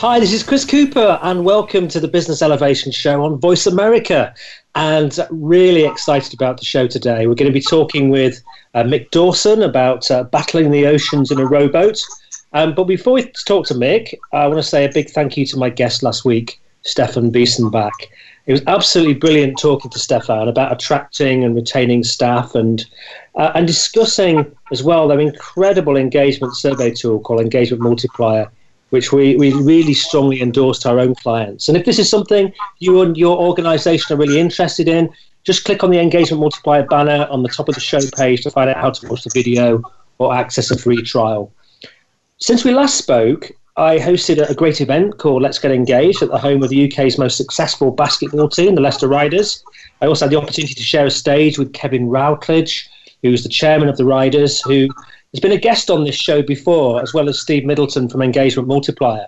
Hi, this is Chris Cooper, and welcome to the Business Elevation Show on Voice America. And really excited about the show today. We're going to be talking with uh, Mick Dawson about uh, battling the oceans in a rowboat. Um, but before we talk to Mick, I want to say a big thank you to my guest last week, Stefan Biesenbach. It was absolutely brilliant talking to Stefan about attracting and retaining staff and uh, and discussing as well their incredible engagement survey tool called Engagement Multiplier which we, we really strongly endorse to our own clients. And if this is something you and your organization are really interested in, just click on the engagement multiplier banner on the top of the show page to find out how to watch the video or access a free trial. Since we last spoke, I hosted a great event called Let's Get Engaged at the home of the UK's most successful basketball team, the Leicester Riders. I also had the opportunity to share a stage with Kevin Routledge, who's the chairman of the Riders, who has been a guest on this show before, as well as Steve Middleton from Engagement Multiplier.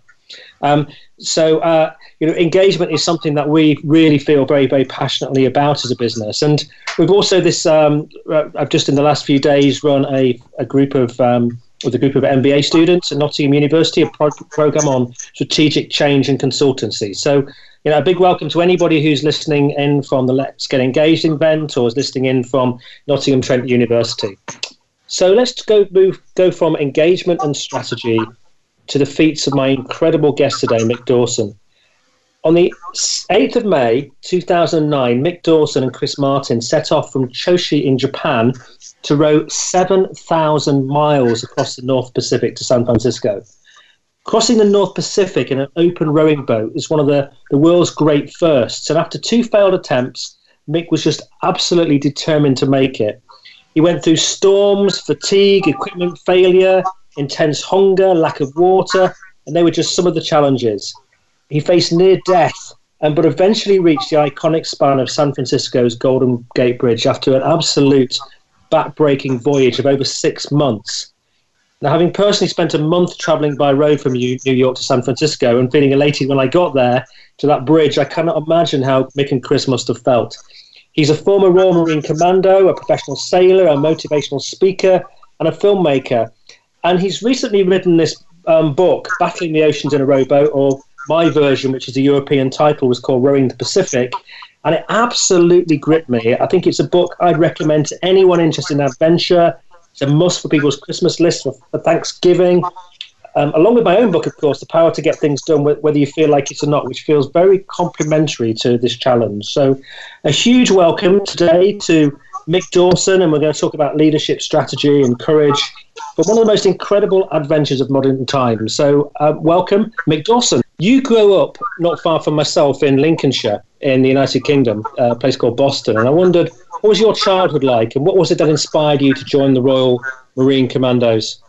Um, so, uh, you know, engagement is something that we really feel very, very passionately about as a business. And we've also this. Um, uh, I've just in the last few days run a, a group of um, with a group of MBA students at Nottingham University, a pro- program on strategic change and consultancy. So, you know, a big welcome to anybody who's listening in from the Let's Get Engaged event or is listening in from Nottingham Trent University. So let's go move go from engagement and strategy to the feats of my incredible guest today, Mick Dawson. On the 8th of May 2009, Mick Dawson and Chris Martin set off from Choshi in Japan to row 7,000 miles across the North Pacific to San Francisco. Crossing the North Pacific in an open rowing boat is one of the, the world's great firsts, and after two failed attempts, Mick was just absolutely determined to make it. He went through storms, fatigue, equipment failure, intense hunger, lack of water, and they were just some of the challenges. He faced near death, and but eventually reached the iconic span of San Francisco's Golden Gate Bridge after an absolute back-breaking voyage of over six months. Now, having personally spent a month traveling by road from New York to San Francisco and feeling elated when I got there to that bridge, I cannot imagine how Mick and Chris must have felt. He's a former Royal Marine Commando, a professional sailor, a motivational speaker, and a filmmaker. And he's recently written this um, book, Battling the Oceans in a Rowboat, or my version, which is a European title, was called Rowing the Pacific. And it absolutely gripped me. I think it's a book I'd recommend to anyone interested in adventure. It's a must for people's Christmas list for, for Thanksgiving um, along with my own book, of course, The Power to Get Things Done, whether you feel like it or not, which feels very complementary to this challenge. So, a huge welcome today to Mick Dawson, and we're going to talk about leadership strategy and courage for one of the most incredible adventures of modern times. So, uh, welcome, Mick Dawson. You grew up not far from myself in Lincolnshire in the United Kingdom, a place called Boston, and I wondered what was your childhood like, and what was it that inspired you to join the Royal Marine Commandos?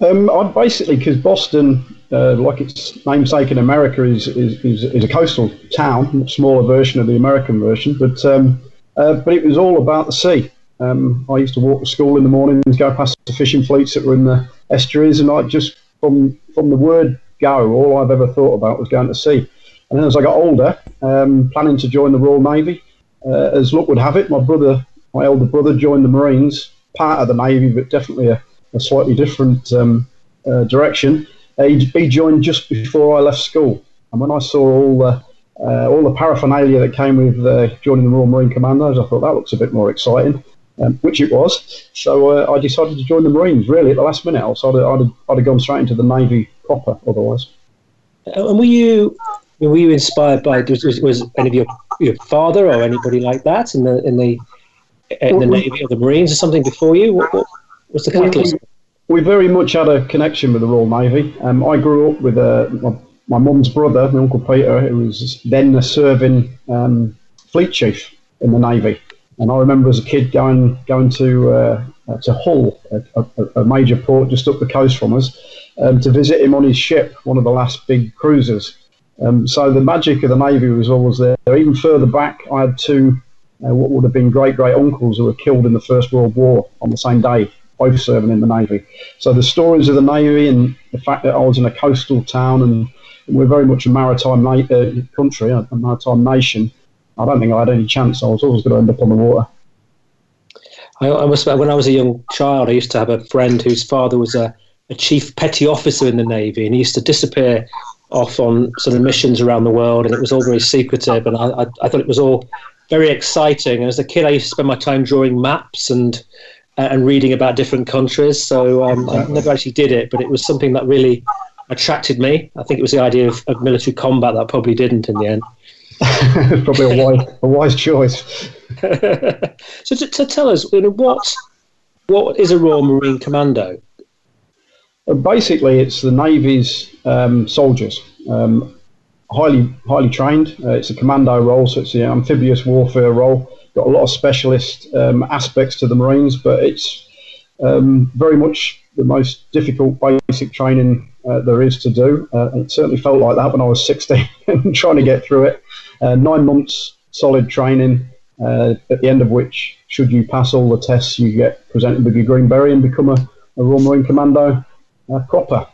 Um, I basically because Boston, uh, like its namesake in America, is, is, is, is, a coastal town, smaller version of the American version, but um, uh, but it was all about the sea. Um, I used to walk to school in the mornings, go past the fishing fleets that were in the estuaries, and I just from from the word go, all I've ever thought about was going to sea. And then as I got older, um, planning to join the Royal Navy, uh, as luck would have it, my brother, my elder brother, joined the Marines, part of the Navy, but definitely a a slightly different um, uh, direction. He, he joined just before I left school, and when I saw all the uh, all the paraphernalia that came with uh, joining the Royal Marine Commandos, I thought that looks a bit more exciting, um, which it was. So uh, I decided to join the Marines. Really, at the last minute, else I'd, I'd, I'd have gone straight into the Navy proper otherwise. And were you were you inspired by was, was, any of your your father or anybody like that in the in the in the Navy or the Marines or something before you? What, what, What's the catalyst? We, we, very much had a connection with the Royal Navy. Um, I grew up with uh, my, mum's brother, my uncle Peter, who was then a serving um, fleet chief in the Navy. And I remember as a kid going going to uh, to Hull, a, a, a, major port just up the coast from us, um, to visit him on his ship, one of the last big cruisers. Um, so the magic of the Navy was always there. Even further back, I had two, uh, what would have been great great uncles who were killed in the First World War on the same day, both serving in the Navy. So the stories of the Navy and the fact that I was in a coastal town and we're very much a maritime na- uh, country, a, maritime nation. I don't think I had any chance. I was always going to end up on the water. I, I must when I was a young child, I used to have a friend whose father was a, a chief petty officer in the navy, and he used to disappear off on sort of missions around the world, and it was all very secretive. And I, I, I thought it was all very exciting. And as a kid, I used to spend my time drawing maps and and reading about different countries. So um, I never actually did it, but it was something that really attracted me. I think it was the idea of, of military combat that probably didn't in the end. probably a wise, a wise choice. so, to, to, tell us, you know, what what is a Royal Marine Commando? Uh, basically, it's the Navy's um, soldiers, um, highly highly trained. Uh, it's a commando role, so it's an amphibious warfare role. Got a lot of specialist um, aspects to the Marines, but it's um, very much the most difficult basic training uh, there is to do. Uh, it certainly felt like that when I was 16 and trying to get through it. Uh, nine months solid training, uh, at the end of which, should you pass all the tests, you get presented with your green beret and become a, a Royal Marine Commando uh, proper.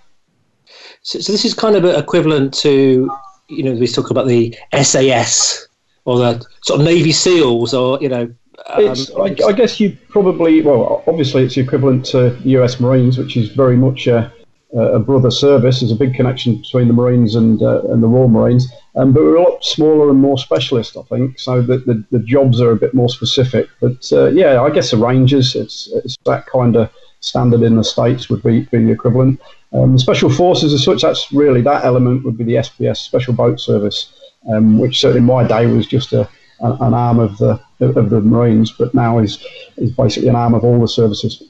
So, so, this is kind of equivalent to, you know, we talk about the SAS or the sort of Navy SEALs or, you know, um, I, I, guess you probably, well, obviously it's equivalent to US Marines, which is very much a, a brother service. There's a big connection between the Marines and, uh, and the Royal Marines. Um, but we're a lot smaller and more specialist, I think, so that the, the jobs are a bit more specific. But uh, yeah, I guess the Rangers, it's, it's that kind of standard in the States would be, be the equivalent. Um, special Forces as such, that's really that element would be the SBS, Special Boat Service, um, which certainly in my day was just a, an arm of the of the Marines, but now is is basically an arm of all the services.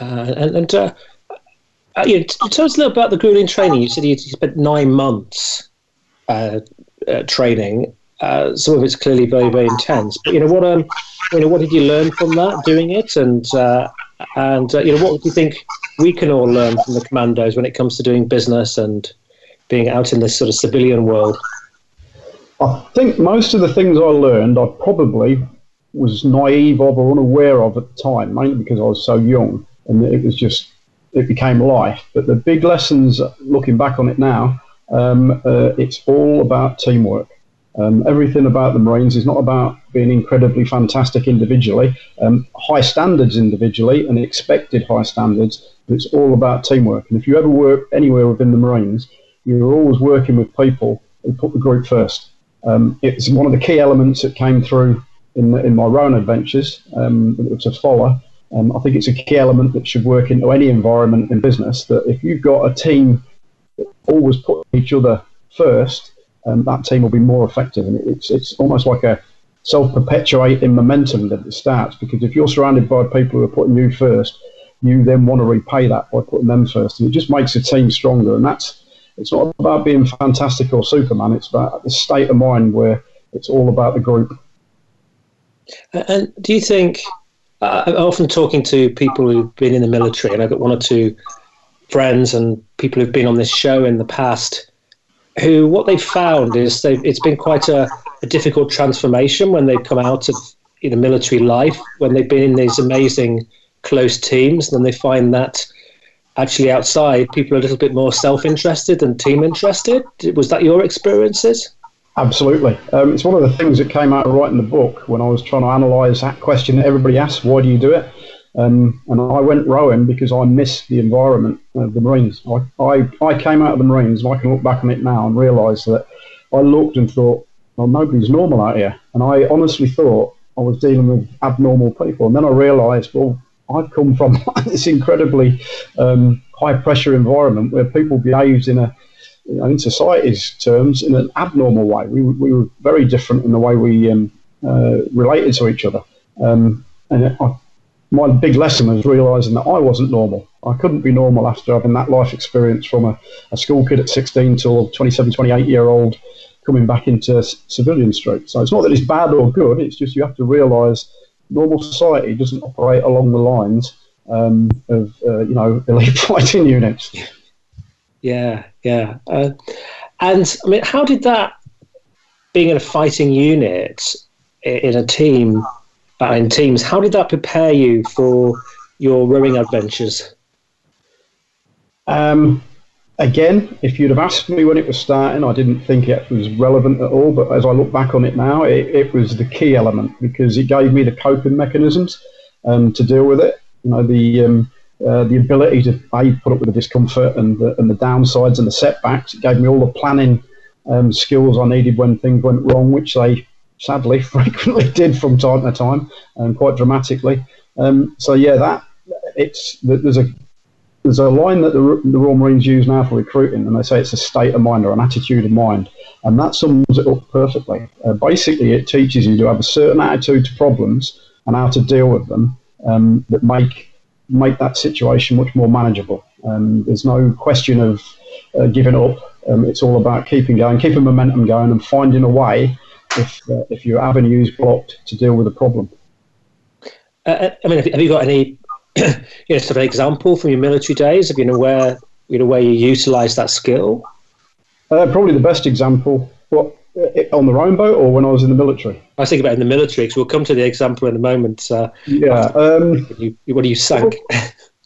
Uh, and, and uh, uh, yeah, tell us a little about the grueling training. You said you spent nine months uh, uh, training. Uh, some of it's clearly very, very intense. But you know what? Um, you know, what did you learn from that doing it? And and you know, what do you think we can all learn from the commandos when it comes to doing business and being out in this sort of civilian world? I think most of the things I learned, I probably was naive of or unaware of at the time, mainly because I was so young and it was just it became life. But the big lessons, looking back on it now, um, uh, it's all about teamwork. Um, everything about the Marines is not about being incredibly fantastic individually, um, high standards individually, and expected high standards, it's all about teamwork. And if you ever work anywhere within the Marines, you're always working with people who put the group first. Um, it's one of the key elements that came through in, in my Rowan adventures um, to follow. Um, I think it's a key element that should work into any environment in business. That if you've got a team that always put each other first, um, that team will be more effective. And it's it's almost like a self-perpetuating momentum that it starts. Because if you're surrounded by people who are putting you first, you then want to repay that by putting them first, and it just makes a team stronger. And that's it's not about being fantastic or Superman. It's about the state of mind where it's all about the group. And do you think? I'm often talking to people who've been in the military, and I've got one or two friends and people who've been on this show in the past who what they've found is they've, it's been quite a, a, difficult transformation when they've come out of you know, military life, when they've been in these amazing close teams, and then they find that actually outside people are a little bit more self-interested and team interested. Was that your experiences? Absolutely. Um, it's one of the things that came out of writing the book when I was trying to analyse that question that everybody asks, why do you do it? Um, and I went rowing because I missed the environment of the Marines. I, I, I came out of the Marines and I can look back on it now and realise that I looked and thought, well, nobody's normal out here. And I honestly thought I was dealing with abnormal people. And then I realised, well, I've come from this incredibly um, high pressure environment where people behaved in a, you know, in society's terms, in an abnormal way. We, we were very different in the way we um, uh, related to each other. Um, and I my big lesson was realizing that I wasn't normal. I couldn't be normal after having that life experience from a, a school kid at 16 till 27, 28 year old coming back into civilian street. So it's not that it's bad or good, it's just you have to realize normal society doesn't operate along the lines um, of, uh, you know, elite fighting units. Yeah, yeah. Uh, And I mean, how did that, being in a fighting unit in a team, uh, in teams, how did that prepare you for your rowing adventures? Um, again, if you'd have asked me when it was starting, I didn't think it was relevant at all. But as I look back on it now, it, it was the key element because it gave me the coping mechanisms um, to deal with it. You know, the um, uh, the ability to a put up with the discomfort and the, and the downsides and the setbacks. It gave me all the planning um, skills I needed when things went wrong, which they sadly frequently did from time to time and quite dramatically. Um, so yeah, that it's there's a there's a line that the, the Royal Marines use now for recruiting, and they say it's a state of mind or an attitude of mind, and that sums it up perfectly. Uh, basically, it teaches you to have a certain attitude to problems and how to deal with them um, that make make that situation much more manageable. Um, there's no question of uh, giving up. Um, it's all about keeping going, keeping momentum going, and finding a way if uh, if your avenue is blocked to deal with a problem. Uh, uh I mean, have you got any you know, sort of example from your military days of you know where you know where you utilise that skill? Uh, probably the best example. What on the rowboat or when I was in the military? I think about in the military because we'll come to the example in a moment. Uh, yeah, um, when you, you sank.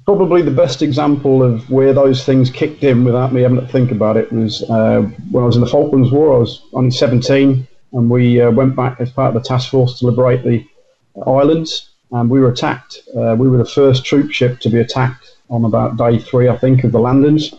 Probably the best example of where those things kicked in without me having to think about it was uh, when I was in the Falklands War. I was only 17, and we uh, went back as part of the task force to liberate the islands and we were attacked. Uh, we were the first troop ship to be attacked on about day three, I think, of the landings.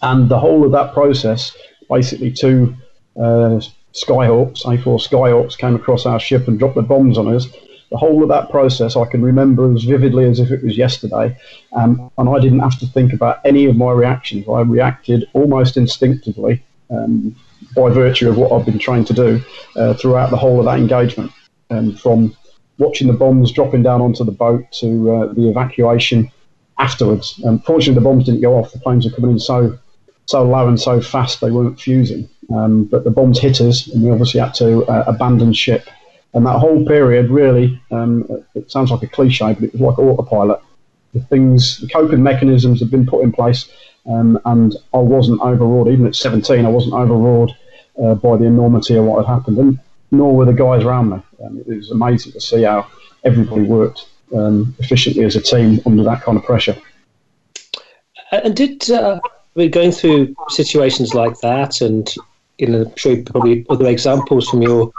And the whole of that process, basically, two uh, Skyhawks, A4 Skyhawks, came across our ship and dropped the bombs on us. The whole of that process I can remember as vividly as if it was yesterday. Um, and I didn't have to think about any of my reactions. I reacted almost instinctively um, by virtue of what I've been trained to do uh, throughout the whole of that engagement. Um, from watching the bombs dropping down onto the boat to uh, the evacuation afterwards. Unfortunately, the bombs didn't go off. The planes were coming in so so low and so fast they weren't fusing. Um, but the bombs hit us, and we obviously had to uh, abandon ship. And that whole period, really, um, it sounds like a cliche, but it was like autopilot. The things, the coping mechanisms had been put in place, um, and I wasn't overawed. Even at 17, I wasn't overawed uh, by the enormity of what had happened. And nor were the guys around me. Um, it was amazing to see how everybody worked um, efficiently as a team under that kind of pressure. And did uh, we're going through situations like that, and you know, I'm sure probably other examples from your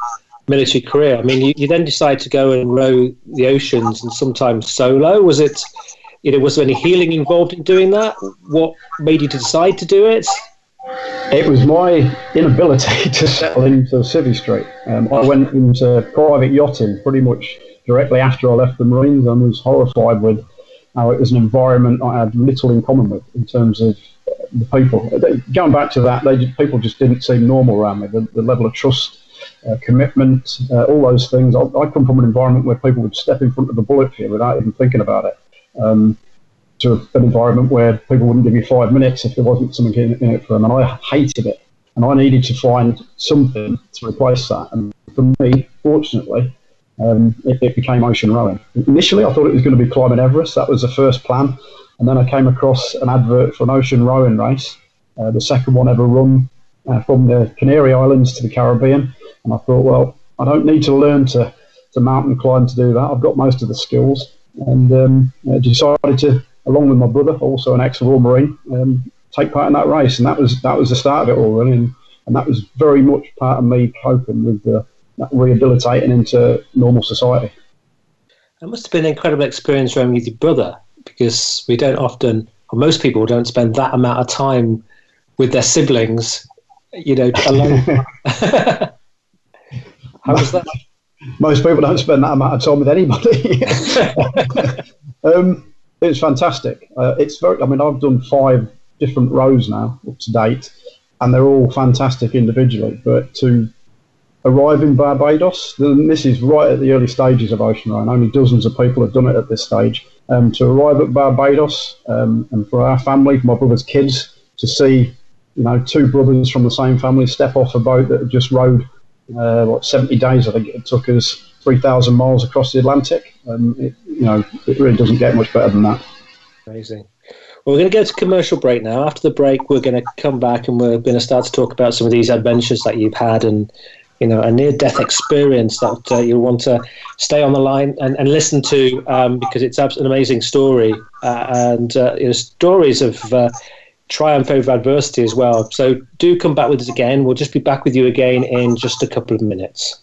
military career. I mean, you, you then decide to go and row the oceans, and sometimes solo. Was it, you know, was there any healing involved in doing that? What made you decide to do it? It was my inability to settle into Civvy Street. Um, I went into private yachting pretty much directly after I left the Marines and was horrified with how it was an environment I had little in common with in terms of the people. Going back to that, they people just didn't seem normal around me. The, the level of trust, uh, commitment, uh, all those things. I, I, come from an environment where people would step in front of the bullet for you without even thinking about it. Um, to an environment where people wouldn't give you five minutes if there wasn't something in, it for them. And I hated it. And I needed to find something to replace that. And for me, fortunately, um, it, it, became ocean rowing. Initially, I thought it was going to be climbing Everest. That was the first plan. And then I came across an advert for an ocean rowing race, uh, the second one ever run uh, from the Canary Islands to the Caribbean. And I thought, well, I don't need to learn to, to mountain climb to do that. I've got most of the skills. And um, decided to along with my brother, also an ex-Royal Marine, um, take part in that race, and that was that was the start of it all, really, and, and that was very much part of me coping with the, rehabilitating into normal society. It must have been an incredible experience rowing with your brother, because we don't often, or most people don't spend that amount of time with their siblings, you know, alone. How was that? Most people don't spend that amount of time with anybody. um, it's fantastic. Uh, it's very. I mean, I've done five different rows now up to date, and they're all fantastic individually. But to arrive in Barbados, this is right at the early stages of ocean rowing. Only dozens of people have done it at this stage. Um, to arrive at Barbados, um, and for our family, for my brother's kids, to see, you know, two brothers from the same family step off a boat that had just rowed, uh, what, 70 days, I think it took us 3,000 miles across the Atlantic. Um, it, you know, it really doesn't get much better than that. Amazing. Well, we're going to go to commercial break now. After the break, we're going to come back and we're going to start to talk about some of these adventures that you've had and you know a near-death experience that uh, you'll want to stay on the line and, and listen to um, because it's an amazing story uh, and uh, you know, stories of uh, triumph over adversity as well. So do come back with us again. We'll just be back with you again in just a couple of minutes.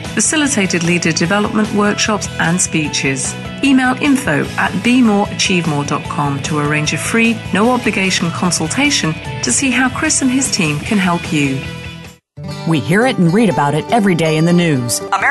facilitated leader development workshops and speeches. Email info at bemoreachievemore.com to arrange a free, no obligation consultation to see how Chris and his team can help you. We hear it and read about it every day in the news. America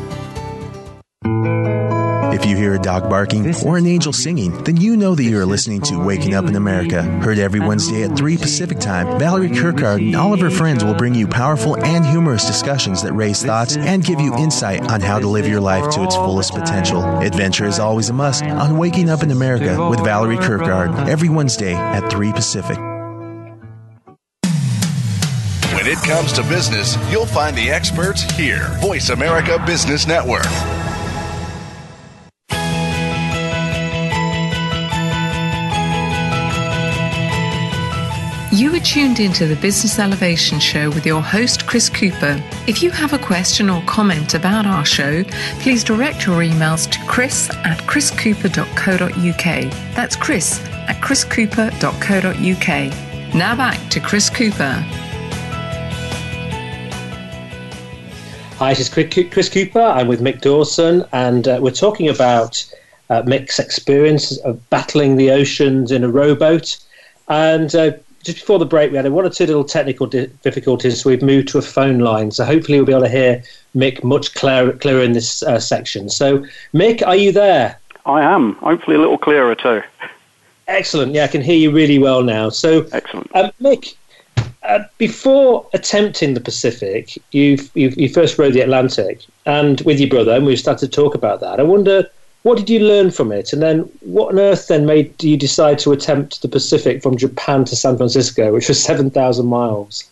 If you hear a dog barking or an angel singing, then you know that you are listening to Waking Up in America. Heard every Wednesday at 3 Pacific Time, Valerie Kirkard and all of her friends will bring you powerful and humorous discussions that raise thoughts and give you insight on how to live your life to its fullest potential. Adventure is always a must on Waking Up in America with Valerie Kirkard every Wednesday at 3 Pacific. When it comes to business, you'll find the experts here. Voice America Business Network. You are tuned into the Business Elevation Show with your host, Chris Cooper. If you have a question or comment about our show, please direct your emails to chris at chriscooper.co.uk. That's chris at chriscooper.co.uk. Now back to Chris Cooper. Hi, this is Chris Cooper. I'm with Mick Dawson, and uh, we're talking about uh, Mick's experience of battling the oceans in a rowboat. And uh, just before the break, we had one or two little technical di- difficulties, so we've moved to a phone line. So hopefully, we'll be able to hear Mick much clearer, clearer in this uh, section. So, Mick, are you there? I am. Hopefully, a little clearer too. Excellent. Yeah, I can hear you really well now. So, excellent. Um, Mick, uh, before attempting the Pacific, you you first rowed the Atlantic, and with your brother, and we started to talk about that. I wonder what did you learn from it? And then what on earth then made you decide to attempt the Pacific from Japan to San Francisco, which was 7,000 miles?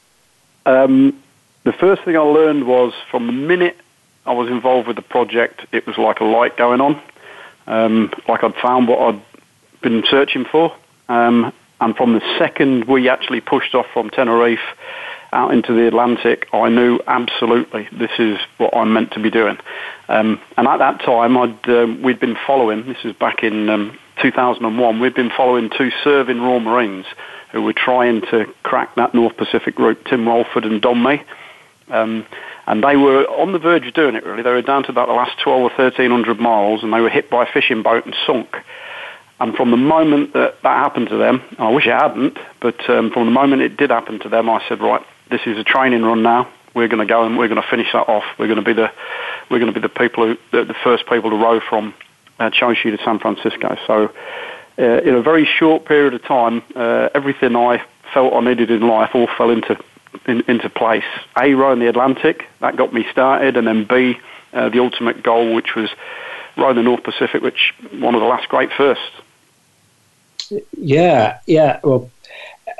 Um, the first thing I learned was from the minute I was involved with the project, it was like a light going on, um, like I'd found what I'd been searching for. Um, and from the second we actually pushed off from Tenerife out into the Atlantic, I knew absolutely this is what I'm meant to be doing. Um, and at that time, I'd, um, we'd been following, this was back in um, 2001, we'd been following two serving Royal Marines who were trying to crack that North Pacific route, Tim Welford and Dom Mee. Um, and they were on the verge of doing it, really. They were down to about the last 12 or 1300 miles, and they were hit by a fishing boat and sunk. And from the moment that that happened to them, I wish it hadn't, but um, from the moment it did happen to them, I said, right, this is a training run now. We're going to go and we're going to finish that off. We're going to be the we're going to be the people who the, the first people to row from uh, Choshi to San Francisco. So uh, in a very short period of time, uh, everything I felt I needed in life all fell into in, into place. A rowing the Atlantic that got me started, and then B uh, the ultimate goal, which was rowing the North Pacific, which one of the last great firsts. Yeah, yeah. Well,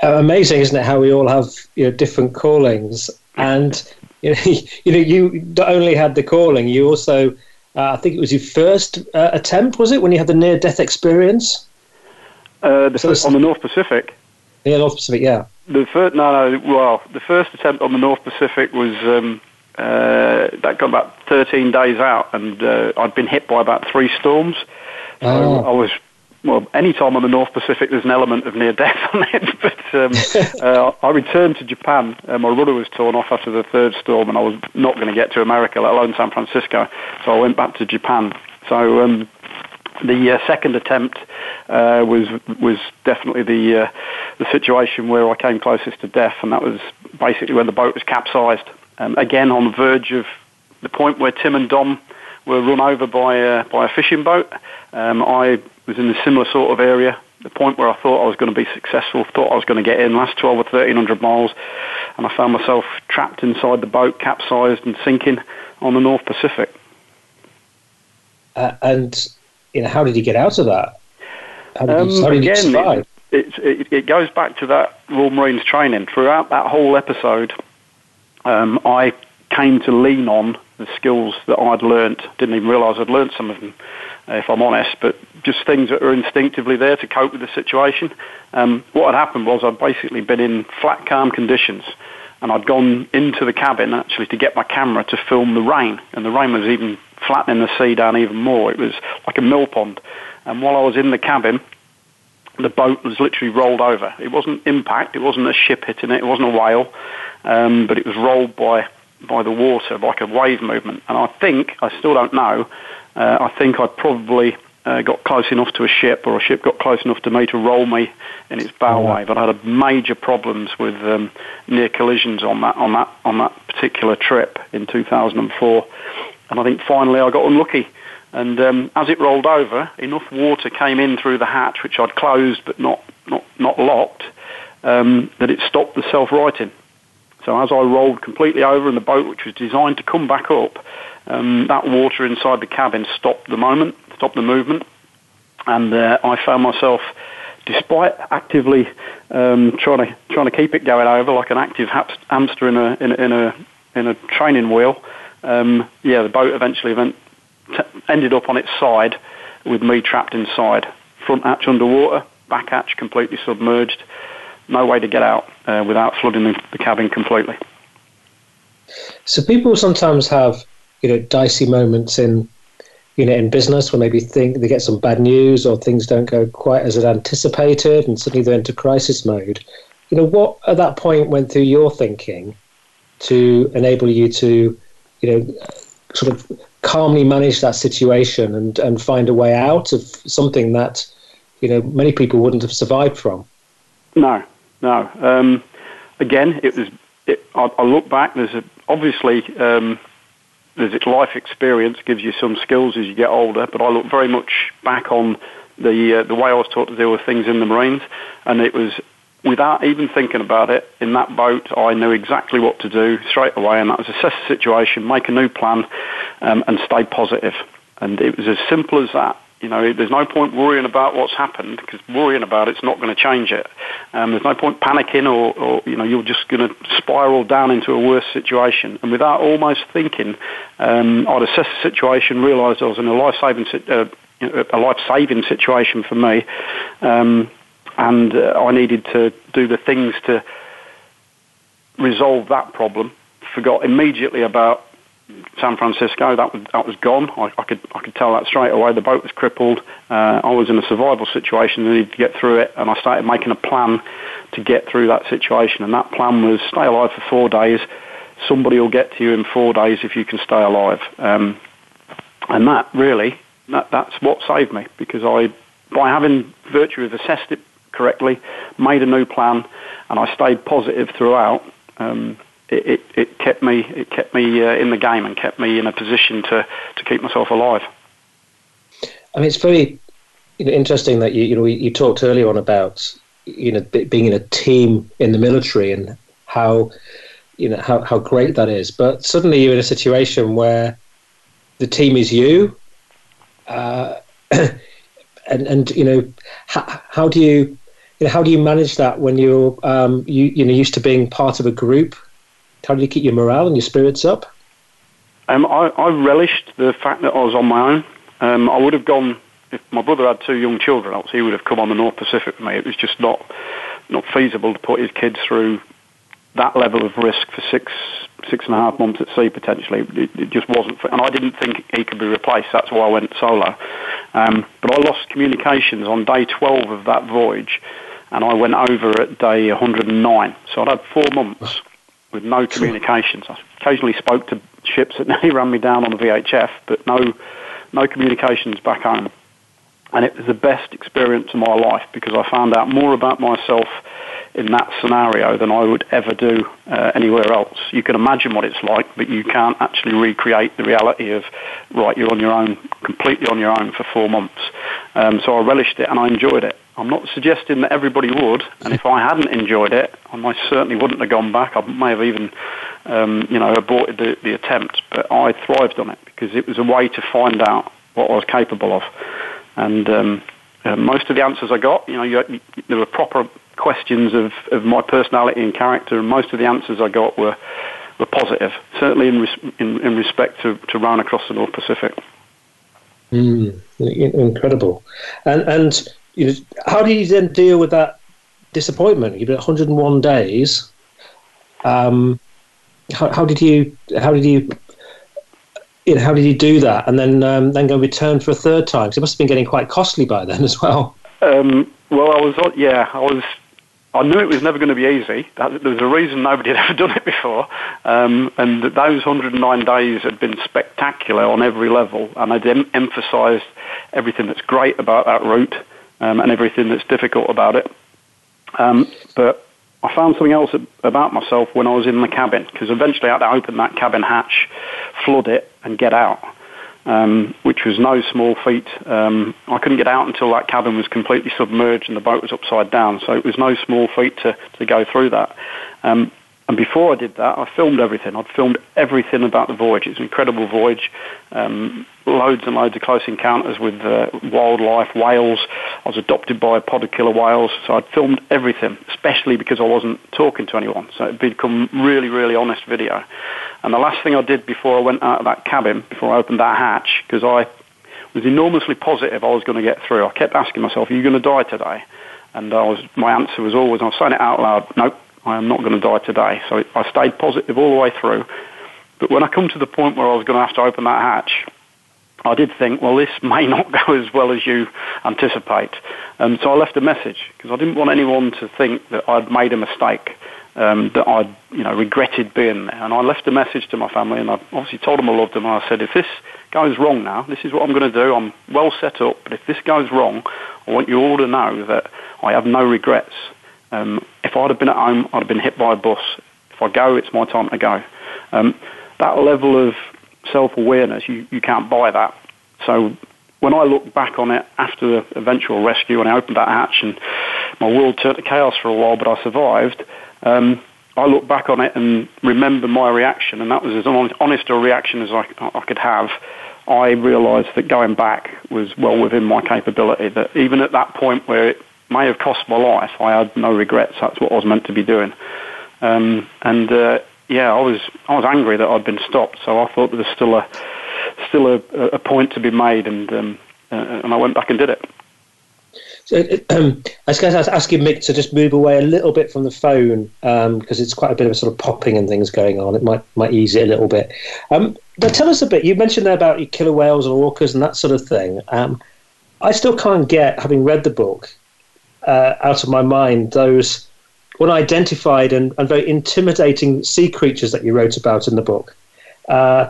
amazing, isn't it? How we all have you know different callings, and you know, you know, you not only had the calling, you also Uh, I think it was your first uh, attempt, was it, when you had the near death experience? Uh, the first, on the North Pacific. Yeah, North Pacific, yeah. The first, no, no, well, the first attempt on the North Pacific was um, uh, that got about 13 days out, and uh, I'd been hit by about three storms. So oh. I was well, any time on the North Pacific, there's an element of near death on it. But um, uh, I returned to Japan. Uh, my rudder was torn off after the third storm, and I was not going to get to America, let alone San Francisco. So I went back to Japan. So um, the uh, second attempt uh, was was definitely the uh, the situation where I came closest to death, and that was basically when the boat was capsized. Um, again, on the verge of the point where Tim and Dom were run over by a, by a fishing boat. Um, I was in a similar sort of area, the point where I thought I was going to be successful, thought I was going to get in, last 12 or 1300 miles, and I found myself trapped inside the boat, capsized and sinking on the North Pacific. Uh, and you know, how did you get out of that? How did, um, you, how did again, you survive? It, it, it, goes back to that Royal Marines training. Throughout that whole episode, um, I came to lean on the skills that I'd learnt. Didn't even realise I'd learnt some of them, if I'm honest, but just things that are instinctively there to cope with the situation. Um, what had happened was I'd basically been in flat, calm conditions, and I'd gone into the cabin actually to get my camera to film the rain, and the rain was even flattening the sea down even more. It was like a mill pond. And while I was in the cabin, the boat was literally rolled over. It wasn't impact, it wasn't a ship hitting it, it wasn't a whale, um, but it was rolled by by the water, like a wave movement. And I think, I still don't know, uh, I think I probably uh, got close enough to a ship, or a ship got close enough to me to roll me in its bow wave. I had major problems with um, near collisions on that on that on that particular trip in 2004, and I think finally I got unlucky. And um, as it rolled over, enough water came in through the hatch, which I'd closed but not not not locked, um, that it stopped the self-righting. So as I rolled completely over in the boat, which was designed to come back up, um, that water inside the cabin stopped the moment, stopped the movement, and uh, I found myself, despite actively um, trying to trying to keep it going over like an active hamster in a in a in a, in a training wheel. Um, yeah, the boat eventually went, t- ended up on its side with me trapped inside, front hatch underwater, back hatch completely submerged no way to get out uh, without flooding the, the cabin completely. So people sometimes have, you know, dicey moments in, you know, in business where maybe think they get some bad news or things don't go quite as it anticipated, and suddenly they're into crisis mode. You know, what at that point went through your thinking to enable you to, you know, sort of calmly manage that situation and and find a way out of something that, you know, many people wouldn't have survived from. No, no. Um, again, it was. It, I, I, look back. There's a, obviously um, there's life experience gives you some skills as you get older. But I look very much back on the uh, the way I was taught to deal with things in the Marines, and it was without even thinking about it. In that boat, I knew exactly what to do straight away, and that was assess the situation, make a new plan, um, and stay positive. And it was as simple as that. You know, there's no point worrying about what's happened because worrying about it's not going to change it. Um, there's no point panicking or, or you know, you're just going to spiral down into a worse situation. And without almost thinking, um, I'd assess the situation, realise I was in a life-saving, uh, a life-saving situation for me, um, and uh, I needed to do the things to resolve that problem. Forgot immediately about San Francisco, that was that was gone. I, I, could I could tell that straight away. The boat was crippled. Uh, I was in a survival situation. I needed to get through it, and I started making a plan to get through that situation. And that plan was stay alive for four days. Somebody will get to you in four days if you can stay alive. Um, and that really, that, that's what saved me because I, by having virtue of assessed it correctly, made a new plan, and I stayed positive throughout. Um, it, it, kept me it kept me uh, in the game and kept me in a position to, to keep myself alive. I mean, it's very you know, interesting that you you know you talked earlier on about you know being in a team in the military and how you know how, how great that is. But suddenly you're in a situation where the team is you, uh, and and you know how, how do you you know, how do you manage that when you're um, you you know used to being part of a group how do you keep your morale and your spirits up? Um, I, I relished the fact that I was on my own. Um, I would have gone if my brother had two young children. Else he would have come on the North Pacific with me. It was just not not feasible to put his kids through that level of risk for six six and a half months at sea potentially. It, it just wasn't, and I didn't think he could be replaced. That's why I went solo. Um, but I lost communications on day 12 of that voyage, and I went over at day 109. So I'd had four months with no communications. I occasionally spoke to ships that nearly ran me down on the VHF, but no no communications back home. And it was the best experience of my life because I found out more about myself in that scenario than I would ever do uh, anywhere else. You can imagine what it's like, but you can't actually recreate the reality of, right, you're on your own, completely on your own for four months. Um, so I relished it and I enjoyed it. I'm not suggesting that everybody would, and if I hadn't enjoyed it, I certainly wouldn't have gone back. I may have even, um, you know, aborted the, the attempt, but I thrived on it because it was a way to find out what I was capable of. And um, uh, most of the answers I got, you know, you, there were proper questions of, of my personality and character, and most of the answers I got were were positive. Certainly in res- in, in, respect to, to rowing across the North Pacific. Mm, incredible, and and you know, how do you then deal with that disappointment? You've been 101 days. Um, how, how did you how did you you know, how did you do that? And then um, then go return for a third time? Because it must have been getting quite costly by then as well. Um, well, I was yeah, I was I knew it was never going to be easy. There was a reason nobody had ever done it before, um, and those 109 days had been spectacular on every level, and I'd em- emphasised everything that's great about that route um, and everything that's difficult about it. Um, but I found something else about myself when I was in the cabin, because eventually I had to open that cabin hatch, flood it, and get out um, which was no small feat. Um, I couldn't get out until that cabin was completely submerged and the boat was upside down, so it was no small feat to, to go through that. Um, and before I did that, I filmed everything. I'd filmed everything about the voyage. It was an incredible voyage. Um, loads and loads of close encounters with uh, wildlife, whales. I was adopted by a pod of killer whales, so I'd filmed everything, especially because I wasn't talking to anyone. So it'd become really, really honest video. And the last thing I did before I went out of that cabin, before I opened that hatch, because I was enormously positive I was going to get through. I kept asking myself, "Are you going to die today?" And I was, my answer was always, I was saying it out loud, "Nope, I am not going to die today. So I stayed positive all the way through. But when I come to the point where I was going to have to open that hatch, I did think, well, this may not go as well as you anticipate. Um, so I left a message because I didn't want anyone to think that I'd made a mistake, um, that I'd you know regretted being there. And I left a message to my family, and I obviously told them I loved them. And I said, if this goes wrong now, this is what I'm going to do. I'm well set up, but if this goes wrong, I want you all to know that I have no regrets. Um, if I'd have been at home, I'd have been hit by a bus. If I go, it's my time to go. Um, that level of self-awareness, you, you can't buy that. So when I look back on it after the eventual rescue, when I opened that hatch and my world turned to chaos for a while, but I survived, um, I look back on it and remember my reaction, and that was as honest a reaction as I, I could have. I realised that going back was well within my capability. That even at that point where it may have cost my life. I had no regrets. That's what I was meant to be doing. Um, and uh, yeah, I was I was angry that I'd been stopped. So I thought there was still a still a, a point to be made, and um, uh, and I went back and did it. So, um, I was going to ask you, Mick, to just move away a little bit from the phone because um, it's quite a bit of a sort of popping and things going on. It might might ease it a little bit. Um, but tell us a bit. You mentioned there about your killer whales and orcas and that sort of thing. Um, I still can't get, having read the book, uh, out of my mind those unidentified and, and very intimidating sea creatures that you wrote about in the book. Uh,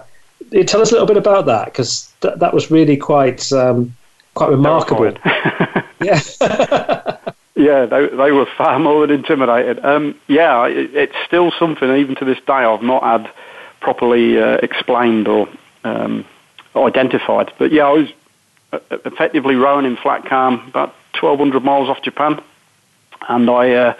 tell us a little bit about that because th- that was really quite um, quite remarkable. yeah. yeah, they, they were far more than intimidated. Um, yeah, it, it's still something even to this day I've not had properly uh, explained or um, identified. But yeah, I was uh, effectively rowing in flat calm about 1,200 miles off Japan, and I. Uh,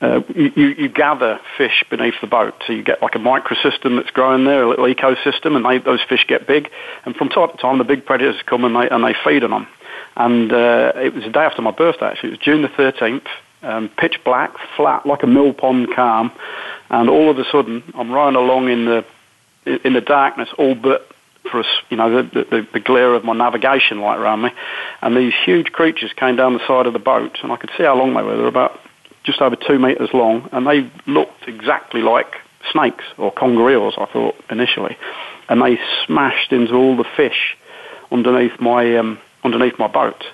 uh, you, you gather fish beneath the boat. So you get like a microsystem that's growing there, a little ecosystem, and they, those fish get big. And from time to time, the big predators come and they, and they feed on them. And uh, it was the day after my birthday, actually. It was June the 13th, um, pitch black, flat, like a mill pond calm. And all of a sudden, I'm rowing along in the in the darkness, all but for us, you know, the, the, the glare of my navigation light around me. And these huge creatures came down the side of the boat, and I could see how long they were. They were about just over two metres long, and they looked exactly like snakes or conger eels, I thought initially. And they smashed into all the fish underneath my um, underneath my boat,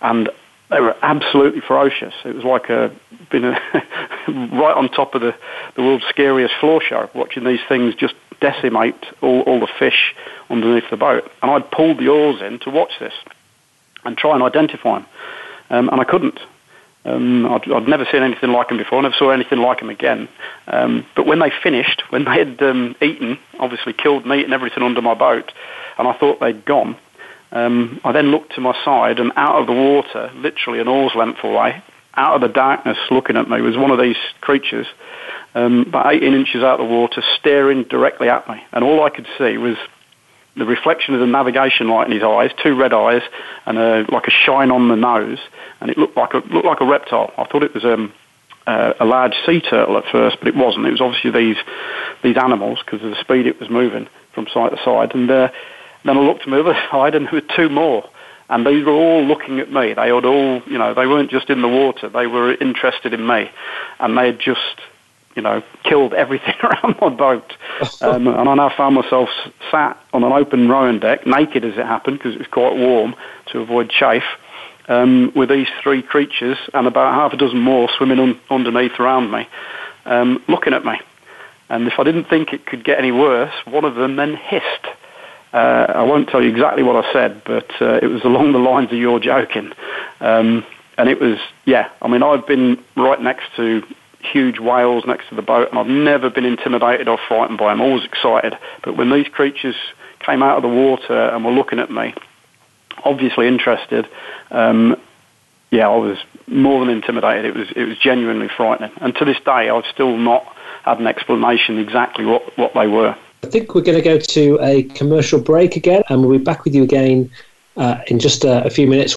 and they were absolutely ferocious. It was like a been a right on top of the the world's scariest floor show, watching these things just decimate all, all the fish underneath the boat. And I'd pulled the oars in to watch this and try and identify them, um, and I couldn't. Um, I'd, I'd, never seen anything like them before. I never saw anything like them again. Um, but when they finished, when they had um, eaten, obviously killed meat and everything under my boat, and I thought they'd gone, um, I then looked to my side, and out of the water, literally an oar's length away, out of the darkness, looking at me, was one of these creatures, um, about 18 inches out of the water, staring directly at me. And all I could see was the reflection of the navigation light in his eyes, two red eyes, and a, like a shine on the nose, and it looked like a looked like a reptile. I thought it was um, uh, a large sea turtle at first, but it wasn't. It was obviously these these animals because of the speed it was moving from side to side. And uh, then I looked to the other side, and there were two more. And these were all looking at me. They had all, you know, they weren't just in the water. They were interested in me, and they had just you know, killed everything around my boat. Um, and I now found myself sat on an open rowing deck, naked as it happened, because it was quite warm to avoid chafe, um, with these three creatures and about half a dozen more swimming un- underneath around me, um, looking at me. And if I didn't think it could get any worse, one of them then hissed. Uh, I won't tell you exactly what I said, but uh, it was along the lines of you're joking. Um, and it was, yeah, I mean, I've been right next to huge whales next to the boat, and I've never been intimidated or frightened by them. Always excited. But when these creatures came out of the water and were looking at me, obviously interested, um, yeah, I was more than intimidated. It was it was genuinely frightening. And to this day, I've still not had an explanation exactly what, what they were. I think we're going to go to a commercial break again, and we'll be back with you again uh, in just a, a few minutes.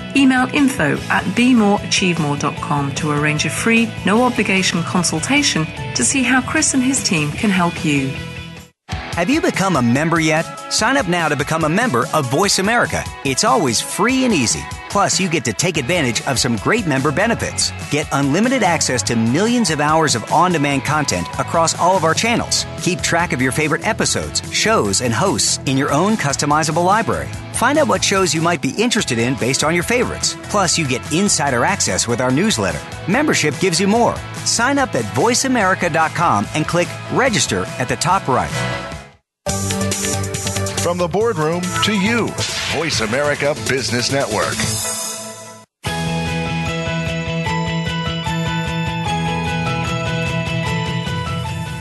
Email info at bemoreachievemore.com to arrange a free, no obligation consultation to see how Chris and his team can help you. Have you become a member yet? Sign up now to become a member of Voice America. It's always free and easy. Plus, you get to take advantage of some great member benefits. Get unlimited access to millions of hours of on demand content across all of our channels. Keep track of your favorite episodes, shows, and hosts in your own customizable library. Find out what shows you might be interested in based on your favorites. Plus, you get insider access with our newsletter. Membership gives you more. Sign up at voiceamerica.com and click register at the top right. From the boardroom to you, Voice America Business Network.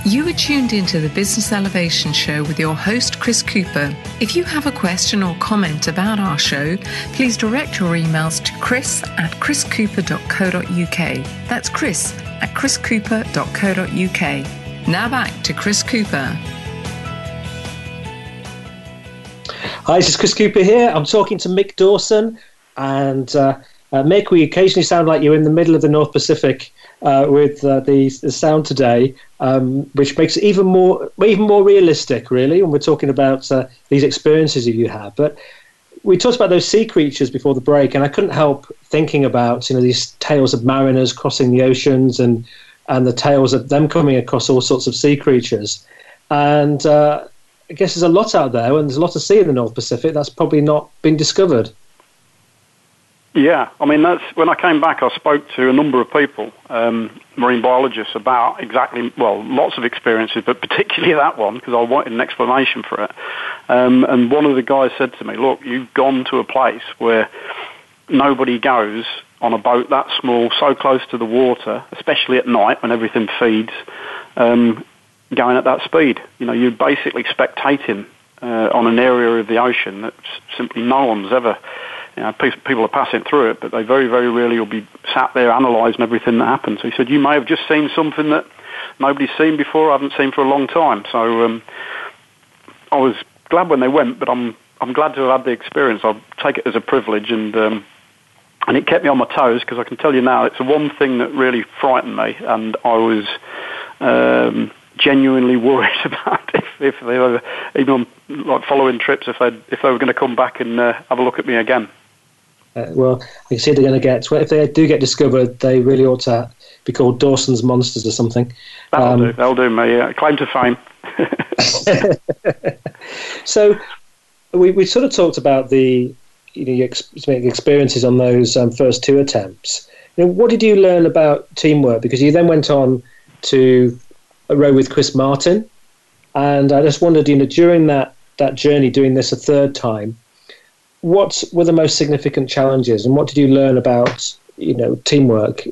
You are tuned into the Business Elevation Show with your host, Chris Cooper. If you have a question or comment about our show, please direct your emails to chris at chriscooper.co.uk. That's chris at chriscooper.co.uk. Now back to Chris Cooper. Hi, this is Chris Cooper here. I'm talking to Mick Dawson. And uh, uh, Mick, we occasionally sound like you're in the middle of the North Pacific uh, with uh, the, the sound today, um, which makes it even more even more realistic, really, when we're talking about uh, these experiences that you have. But we talked about those sea creatures before the break, and I couldn't help thinking about you know these tales of mariners crossing the oceans and and the tales of them coming across all sorts of sea creatures. And uh, I guess there's a lot out there, and there's a lot to see in the North Pacific that's probably not been discovered. Yeah, I mean that's when I came back. I spoke to a number of people, um, marine biologists, about exactly well, lots of experiences, but particularly that one because I wanted an explanation for it. Um, and one of the guys said to me, "Look, you've gone to a place where nobody goes on a boat that small, so close to the water, especially at night when everything feeds, um, going at that speed. You know, you're basically spectating uh, on an area of the ocean that simply no one's ever." You know, people are passing through it, but they very, very rarely will be sat there analysing everything that happens. So he said, you may have just seen something that nobody's seen before, I haven't seen for a long time. So um, I was glad when they went, but I'm I'm glad to have had the experience. I'll take it as a privilege, and um, and it kept me on my toes because I can tell you now, it's the one thing that really frightened me, and I was. Um, genuinely worried about if, if they were even like following trips if they if they were going to come back and uh, have a look at me again. Uh, well, I see they're going to get. If they do get discovered, they really ought to be called Dawson's Monsters or something. That'll um, do. That'll do me. Yeah. Claim to fame. so, we we sort of talked about the you know your experiences on those um, first two attempts. You know, what did you learn about teamwork? Because you then went on to a row with Chris Martin, and I just wondered, you know, during that that journey, doing this a third time what were the most significant challenges, and what did you learn about you know teamwork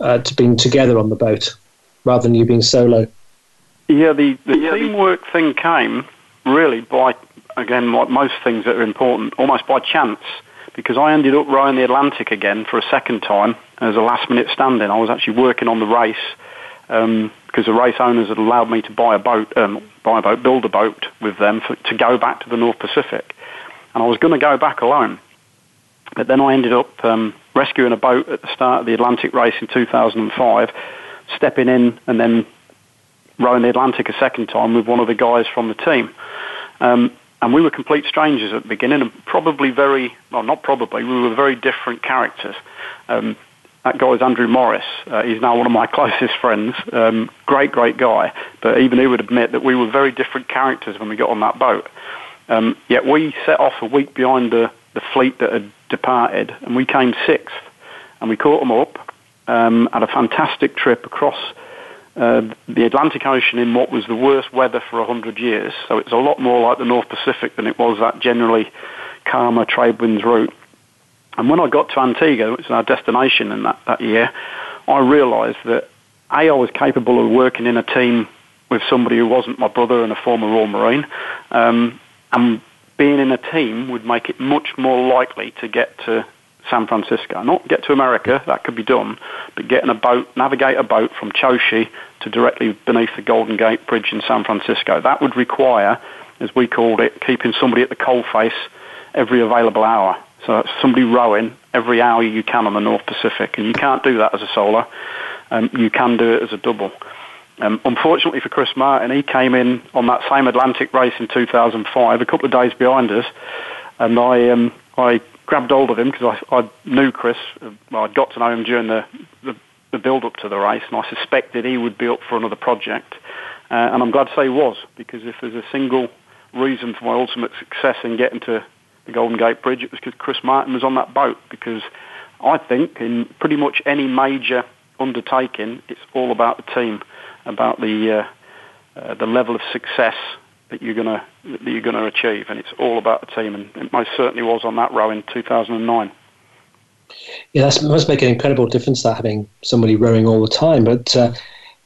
uh, to being together on the boat rather than you being solo? Yeah, the, the yeah, teamwork the... thing came really by again like most things that are important, almost by chance. Because I ended up rowing the Atlantic again for a second time as a last minute stand in. I was actually working on the race um, because the race owners had allowed me to buy a boat, um, buy a boat, build a boat with them for, to go back to the North Pacific and I was going to go back alone. But then I ended up um, rescuing a boat at the start of the Atlantic race in 2005, stepping in and then rowing the Atlantic a second time with one of the guys from the team. Um, and we were complete strangers at the beginning, and probably very, well, not probably, we were very different characters. Um, that guy is Andrew Morris. Uh, he's now one of my closest friends. Um, great, great guy. But even he would admit that we were very different characters when we got on that boat. Um, yet we set off a week behind the, the fleet that had departed, and we came sixth, and we caught them up. Um, had a fantastic trip across uh, the Atlantic Ocean in what was the worst weather for a hundred years. So it's a lot more like the North Pacific than it was that generally calmer trade winds route. And when I got to Antigua, which was our destination in that, that year, I realised that A, I was capable of working in a team with somebody who wasn't my brother and a former Royal Marine, um, and being in a team would make it much more likely to get to San Francisco. Not get to America, that could be done, but get in a boat, navigate a boat from Choshi to directly beneath the Golden Gate Bridge in San Francisco. That would require, as we called it, keeping somebody at the coalface every available hour. So somebody rowing every hour you can on the North Pacific, and you can't do that as a solo. Um, you can do it as a double. Um, unfortunately for Chris Martin, he came in on that same Atlantic race in 2005, a couple of days behind us, and I um, I grabbed hold of him because I, I knew Chris. Uh, well, I'd got to know him during the, the, the build up to the race, and I suspected he would be up for another project. Uh, and I'm glad to say he was, because if there's a single reason for my ultimate success in getting to the Golden Gate Bridge, it was because Chris Martin was on that boat. Because I think in pretty much any major undertaking, it's all about the team about the uh, uh, the level of success that you're gonna that you're gonna achieve, and it's all about the team, and it most certainly was on that row in 2009. Yeah, that must make an incredible difference. That having somebody rowing all the time, but uh,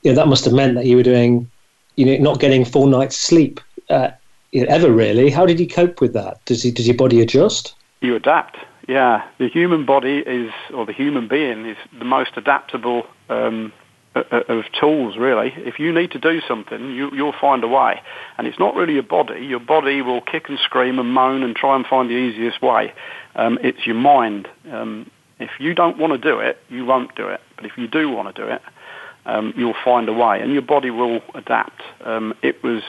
yeah, that must have meant that you were doing, you know, not getting full night's sleep uh, ever really. How did you cope with that? Does he, does your body adjust? You adapt. Yeah, the human body is, or the human being is the most adaptable um, of tools, really. If you need to do something, you, you'll find a way. And it's not really your body. Your body will kick and scream and moan and try and find the easiest way. Um, it's your mind. Um, if you don't want to do it, you won't do it. But if you do want to do it, um, you'll find a way, and your body will adapt. Um, it was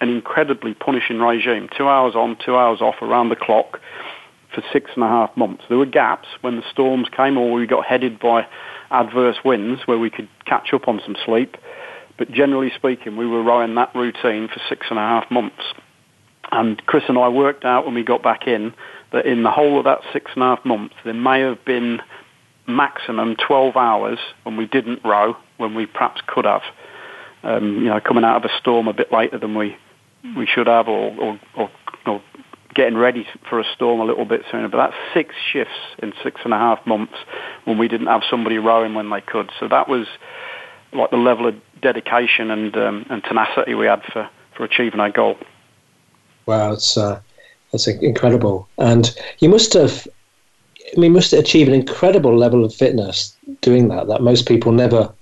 an incredibly punishing regime. Two hours on, two hours off, around the clock for six and a half months. There were gaps when the storms came or we got headed by adverse winds where we could catch up on some sleep. But generally speaking, we were rowing that routine for six and a half months. And Chris and I worked out when we got back in that in the whole of that six and a half months, there may have been maximum 12 hours when we didn't row, when we perhaps could have. Um, you know, coming out of a storm a bit later than we we should have, or, or, or, or getting ready for a storm a little bit sooner. But that's six shifts in six and a half months when we didn't have somebody rowing when they could. So that was like the level of dedication and um, and tenacity we had for, for achieving our goal. Wow, it's uh, that's incredible. And you must have, I mean, must achieve an incredible level of fitness doing that that most people never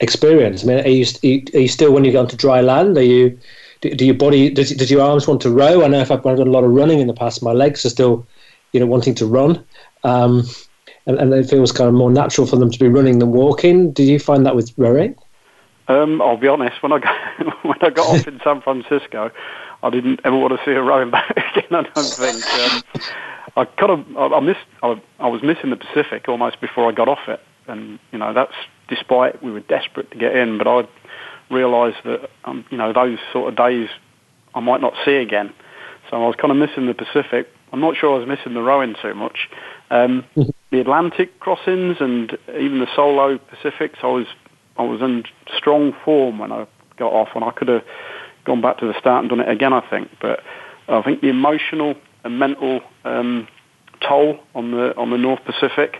experience. I mean, are you, are you still when you go onto dry land? Are you do, do your body does, does your arms want to row? I know if I've done a lot of running in the past, my legs are still, you know, wanting to run. Um, and, and it feels kind of more natural for them to be running than walking. Do you find that with rowing? Um, I'll be honest. When I got, when I got off in San Francisco, I didn't ever want to see a rowing back again. I don't think. Um, I kind of I, I missed. I, I was missing the Pacific almost before I got off it, and you know that's despite we were desperate to get in. But I realised that um, you know those sort of days I might not see again. So I was kind of missing the Pacific. I'm not sure I was missing the rowing too much. Um, the Atlantic crossings and even the solo Pacifics, I was I was in strong form when I got off, and I could have gone back to the start and done it again. I think, but I think the emotional and mental um, toll on the on the North Pacific.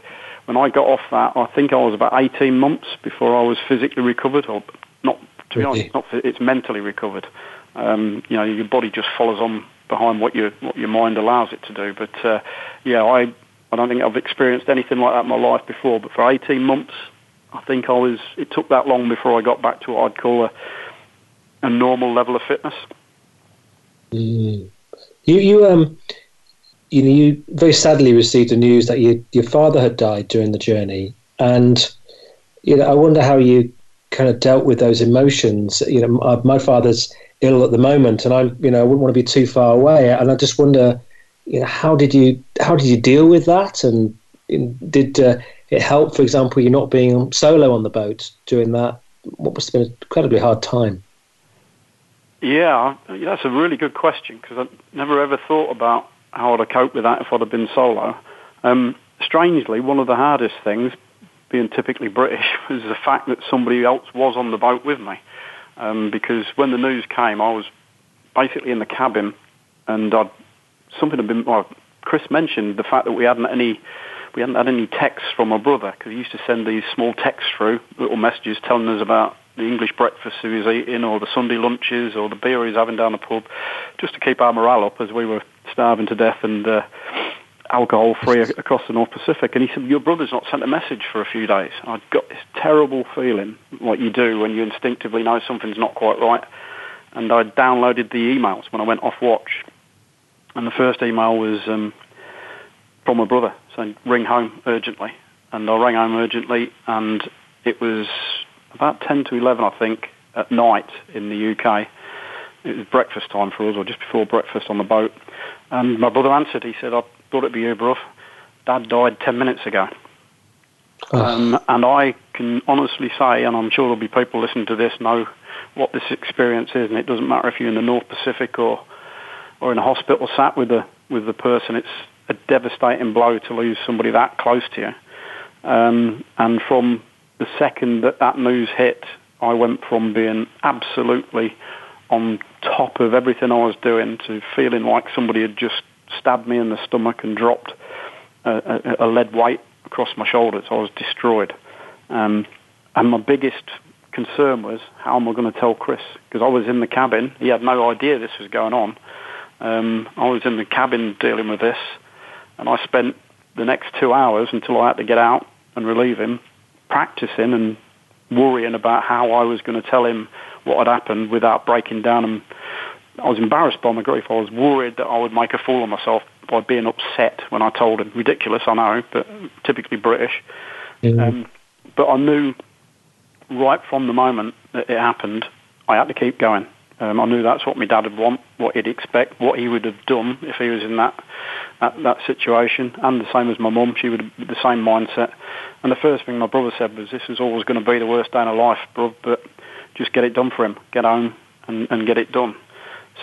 When I got off that, I think I was about 18 months before I was physically recovered, or not. To be honest, not it's mentally recovered. Um, you know, your body just follows on behind what your what your mind allows it to do. But uh, yeah, I I don't think I've experienced anything like that in my life before. But for 18 months, I think I was. It took that long before I got back to what I'd call a a normal level of fitness. Mm. You you um you know you very sadly received the news that your your father had died during the journey, and you know I wonder how you kind of dealt with those emotions. You know, my, my father's ill at the moment, and I you know I wouldn't want to be too far away, and I just wonder you know how did you how did you deal with that, and did uh, it help, for example, you not being solo on the boat during that? What must have been an incredibly hard time. Yeah, that's a really good question because I never ever thought about how I'd have coped with that if I'd have been solo. Um, strangely, one of the hardest things, being typically British, was the fact that somebody else was on the boat with me. Um, because when the news came, I was basically in the cabin, and I'd, something had been. Well, Chris mentioned the fact that we hadn't any we hadn't had any texts from my brother because he used to send these small texts through, little messages telling us about the English breakfast he was eating, or the Sunday lunches, or the beer he was having down the pub, just to keep our morale up as we were starving to death and uh, alcohol free across the North Pacific. And he said, "Your brother's not sent a message for a few days." I got this terrible feeling, like you do when you instinctively know something's not quite right. And I downloaded the emails when I went off watch, and the first email was um, from my brother saying, "Ring home urgently." And I rang home urgently, and it was about 10 to 11, I think, at night in the UK. It was breakfast time for us, or just before breakfast on the boat. And my brother answered. He said, I thought it'd be you, bruv. Dad died 10 minutes ago. Oh. Um, and I can honestly say, and I'm sure there'll be people listening to this know what this experience is, and it doesn't matter if you're in the North Pacific or or in a hospital sat with the with the person. It's a devastating blow to lose somebody that close to you. Um, and from the second that that news hit, I went from being absolutely on top of everything I was doing to feeling like somebody had just stabbed me in the stomach and dropped a, a, a lead weight across my shoulders. I was destroyed. Um, and my biggest concern was, how am I going to tell Chris? Because I was in the cabin. He had no idea this was going on. Um, I was in the cabin dealing with this, and I spent the next two hours until I had to get out and relieve him practicing and worrying about how I was going to tell him what had happened without breaking down. And I was embarrassed by my grief. I was worried that I would make a fool of myself by being upset when I told him. Ridiculous, I know, but typically British. Mm-hmm. Um, but I knew right from the moment that it happened, I had to keep going. Um, I knew that's what my dad would want, what he'd expect, what he would have done if he was in that that, that situation. And the same as my mum, she would have the same mindset. And the first thing my brother said was, "This is always going to be the worst day in life, bro, but just get it done for him. Get home and, and get it done."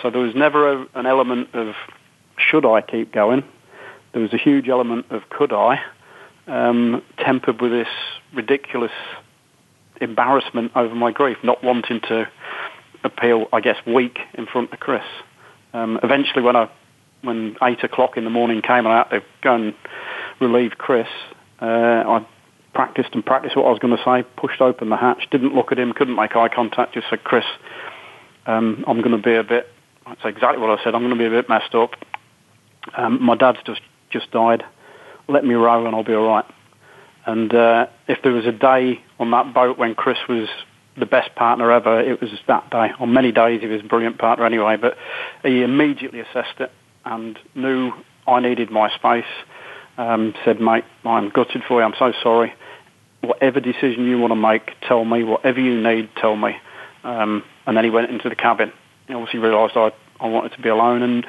So there was never a, an element of should I keep going. there was a huge element of could I, um, tempered with this ridiculous embarrassment over my grief, not wanting to appeal, I guess, weak in front of Chris. Um, eventually, when I when eight o'clock in the morning came and I had to go and relieve Chris, uh, I practiced and practiced what I was going to say, pushed open the hatch, didn't look at him, couldn't make eye contact, just said, Chris, um, I'm going to be a bit, that's exactly what I said, I'm going to be a bit messed up. Um, my dad's just, just died. Let me row and I'll be all right. And uh, if there was a day on that boat when Chris was the best partner ever, it was that day. On many days, he was a brilliant partner anyway, but he immediately assessed it and knew I needed my space. Um, said, mate, I'm gutted for you. I'm so sorry. Whatever decision you want to make, tell me. Whatever you need, tell me. Um, and then he went into the cabin. Obviously realised I, I wanted to be alone, and,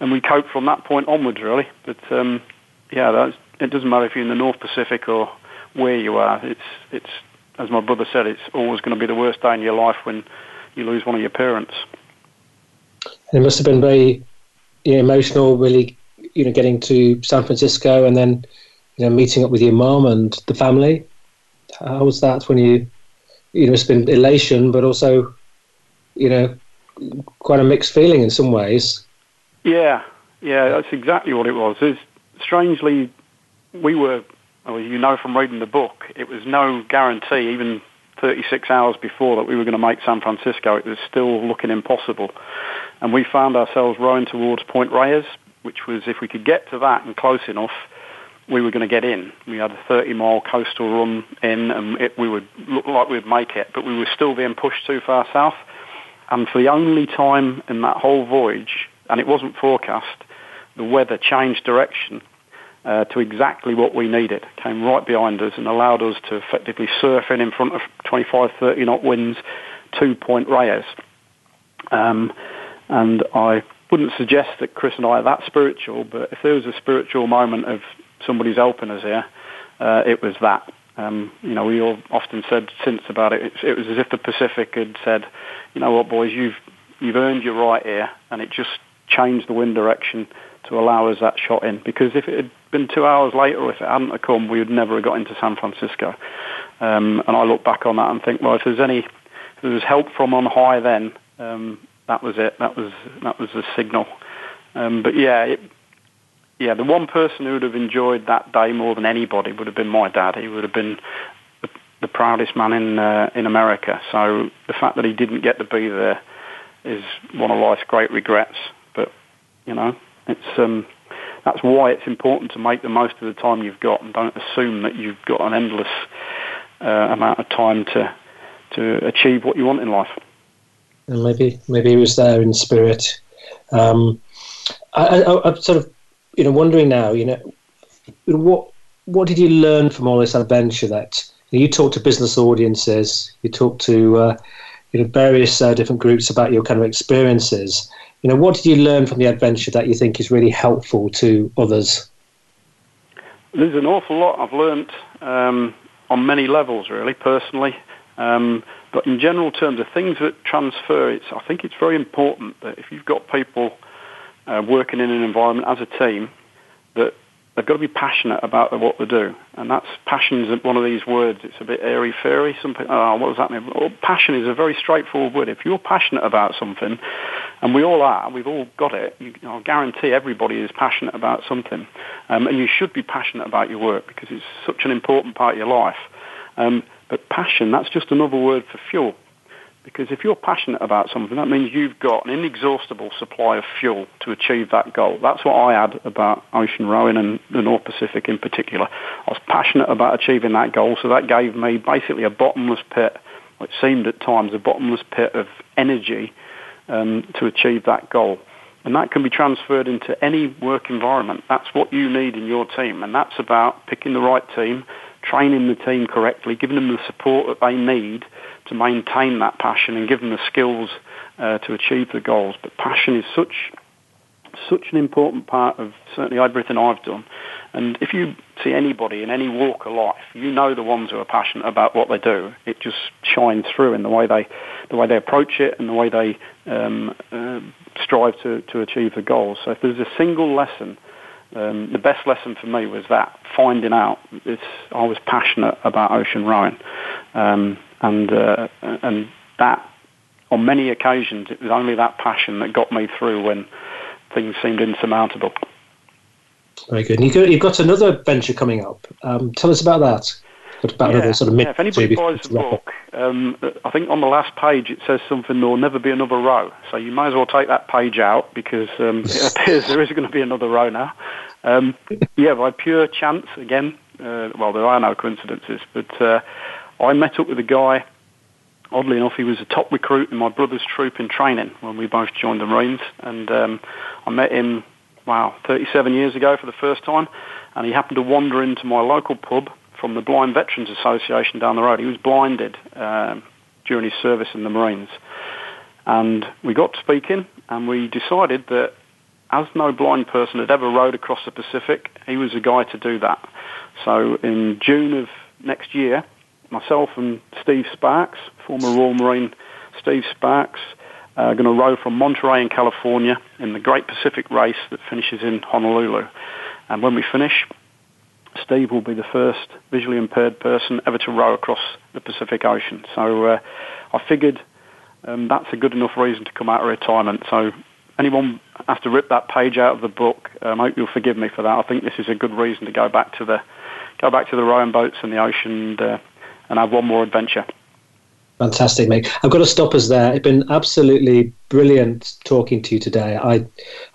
and we coped from that point onwards, really. But um, yeah, it doesn't matter if you're in the North Pacific or where you are. It's it's as my brother said, it's always going to be the worst day in your life when you lose one of your parents. It must have been very you know, emotional, really, you know, getting to San Francisco and then, you know, meeting up with your mom and the family. How was that when you, you know, it's been elation, but also, you know, quite a mixed feeling in some ways. Yeah, yeah, that's exactly what it was. It's strangely, we were, well, you know from reading the book, it was no guarantee, even 36 hours before that we were going to make San Francisco. It was still looking impossible. And we found ourselves rowing towards Point Reyes, which was, if we could get to that and close enough, we were going to get in. We had a 30 mile coastal run in and it, we would look like we'd make it, but we were still being pushed too far south. And for the only time in that whole voyage, and it wasn't forecast, the weather changed direction uh, to exactly what we needed. Came right behind us and allowed us to effectively surf in in front of 25, 30 knot winds to Point Reyes. Um, and I wouldn't suggest that Chris and I are that spiritual, but if there was a spiritual moment of somebody's helping us here, uh, it was that. Um, you know, we all often said since about it, it, it was as if the Pacific had said, you know what, boys, you've you've earned your right here, and it just changed the wind direction to allow us that shot in. Because if it had been two hours later, if it hadn't have come, we would never have got into San Francisco. Um, and I look back on that and think, well, if there's any, if there was help from on high then, um, that was it. That was that was the signal. Um, but yeah, it, yeah, the one person who would have enjoyed that day more than anybody would have been my dad. He would have been the, the proudest man in uh, in America. So the fact that he didn't get to be there is one of life's great regrets. But you know, it's um, that's why it's important to make the most of the time you've got and don't assume that you've got an endless uh, amount of time to to achieve what you want in life. And maybe maybe he was there in spirit. Um, I, am sort of you know wondering now. You know what what did you learn from all this adventure? That you, talk to business audiences, you talk to uh, you know various uh, different groups about your kind of experiences you know, what did you learn from the adventure that you think is really helpful to others? There's an awful lot I've learned um, on many levels, really, personally. Um, but in general terms, of things that transfer, it's, I think it's very important that if you've got people uh, working in an environment as a team, that they've got to be passionate about what they do. And that's passion is one of these words. It's a bit airy fairy. Some people, oh, what does that mean? Well, passion is a very straightforward word. If you're passionate about something, and we all are, we've all got it. You, I'll guarantee everybody is passionate about something, um, and you should be passionate about your work because it's such an important part of your life. Um, but passion, that's just another word for fuel. Because if you're passionate about something, that means you've got an inexhaustible supply of fuel to achieve that goal. That's what I had about ocean rowing and the North Pacific in particular. I was passionate about achieving that goal, so that gave me basically a bottomless pit, it seemed at times a bottomless pit of energy um, to achieve that goal. And that can be transferred into any work environment. That's what you need in your team. And that's about picking the right team, training the team correctly, giving them the support that they need to maintain that passion and give them the skills uh, to achieve the goals. But passion is such such an important part of certainly everything I've done. And if you see anybody in any walk of life, you know the ones who are passionate about what they do. It just shines through in the way they, the way they approach it and the way they um, uh, strive to, to achieve the goals. So if there's a single lesson Um, the best lesson for me was that finding out. It's, I was passionate about ocean rowing, um, and uh, and that on many occasions it was only that passion that got me through when things seemed insurmountable. Very good. And you've got another venture coming up. Um, tell us about that. What about yeah, another sort of mid- yeah, if anybody buys the book, um, I think on the last page it says something, there'll never be another row. So you might as well take that page out because um, it appears there is going to be another row now. Um, yeah, by pure chance, again, uh, well, there are no coincidences, but uh, I met up with a guy, oddly enough, he was a top recruit in my brother's troop in training when we both joined the Marines, and um, I met him, wow, 37 years ago for the first time, and he happened to wander into my local pub from the Blind Veterans Association down the road. He was blinded um, during his service in the Marines. And we got speaking, and we decided that as no blind person had ever rowed across the Pacific, he was a guy to do that. So in June of next year, myself and Steve Sparks, former Royal Marine Steve Sparks, are going to row from Monterey in California in the Great Pacific Race that finishes in Honolulu. And when we finish, Steve will be the first visually impaired person ever to row across the Pacific Ocean. So uh, I figured um, that's a good enough reason to come out of retirement. So anyone has to rip that page out of the book, um, I hope you'll forgive me for that. I think this is a good reason to go back to the go back to the rowing boats and the ocean and, uh, and have one more adventure. Fantastic, mate. I've got to stop us there. It's been absolutely brilliant talking to you today. I,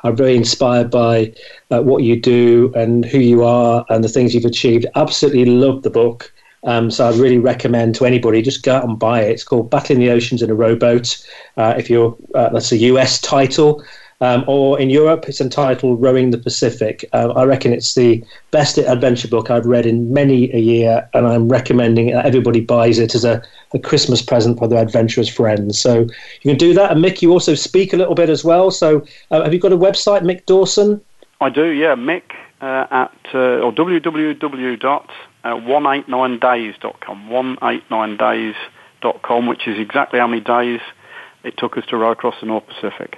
I'm very inspired by uh, what you do and who you are and the things you've achieved. Absolutely love the book. Um, so I really recommend to anybody just go out and buy it. It's called Battling the Oceans in a Rowboat. Uh, if you're, uh, that's a US title. Um, or in Europe, it's entitled Rowing the Pacific. Uh, I reckon it's the best adventure book I've read in many a year, and I'm recommending everybody buys it as a, a Christmas present for their adventurous friends. So you can do that. And Mick, you also speak a little bit as well. So uh, have you got a website, Mick Dawson? I do, yeah. Mick uh, at uh, or www.189days.com, 189days.com, which is exactly how many days it took us to row across the North Pacific.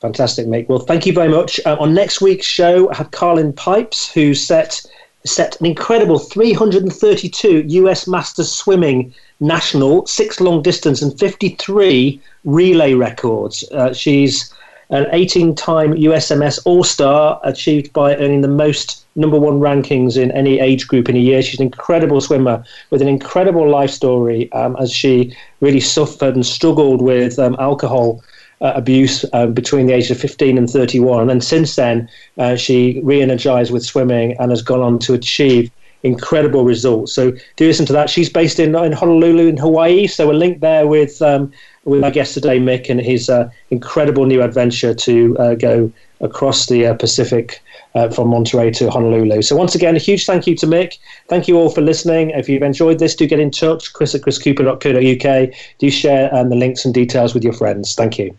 Fantastic, mate. Well, thank you very much. Uh, on next week's show, I have Karlyn Pipes, who set set an incredible 332 US Masters Swimming National, six long distance, and 53 relay records. Uh, she's an 18 time USMS All Star, achieved by earning the most number one rankings in any age group in a year. She's an incredible swimmer with an incredible life story um, as she really suffered and struggled with um, alcohol uh, abuse uh, between the ages of 15 and 31. And since then, uh, she re energized with swimming and has gone on to achieve incredible results. So do listen to that. She's based in, in Honolulu, in Hawaii. So a link there with um, with our guest today, Mick, and his uh, incredible new adventure to uh, go across the uh, Pacific. Uh, from Monterey to Honolulu. So, once again, a huge thank you to Mick. Thank you all for listening. If you've enjoyed this, do get in touch. Chris at chriscooper.co.uk. Do share um, the links and details with your friends. Thank you.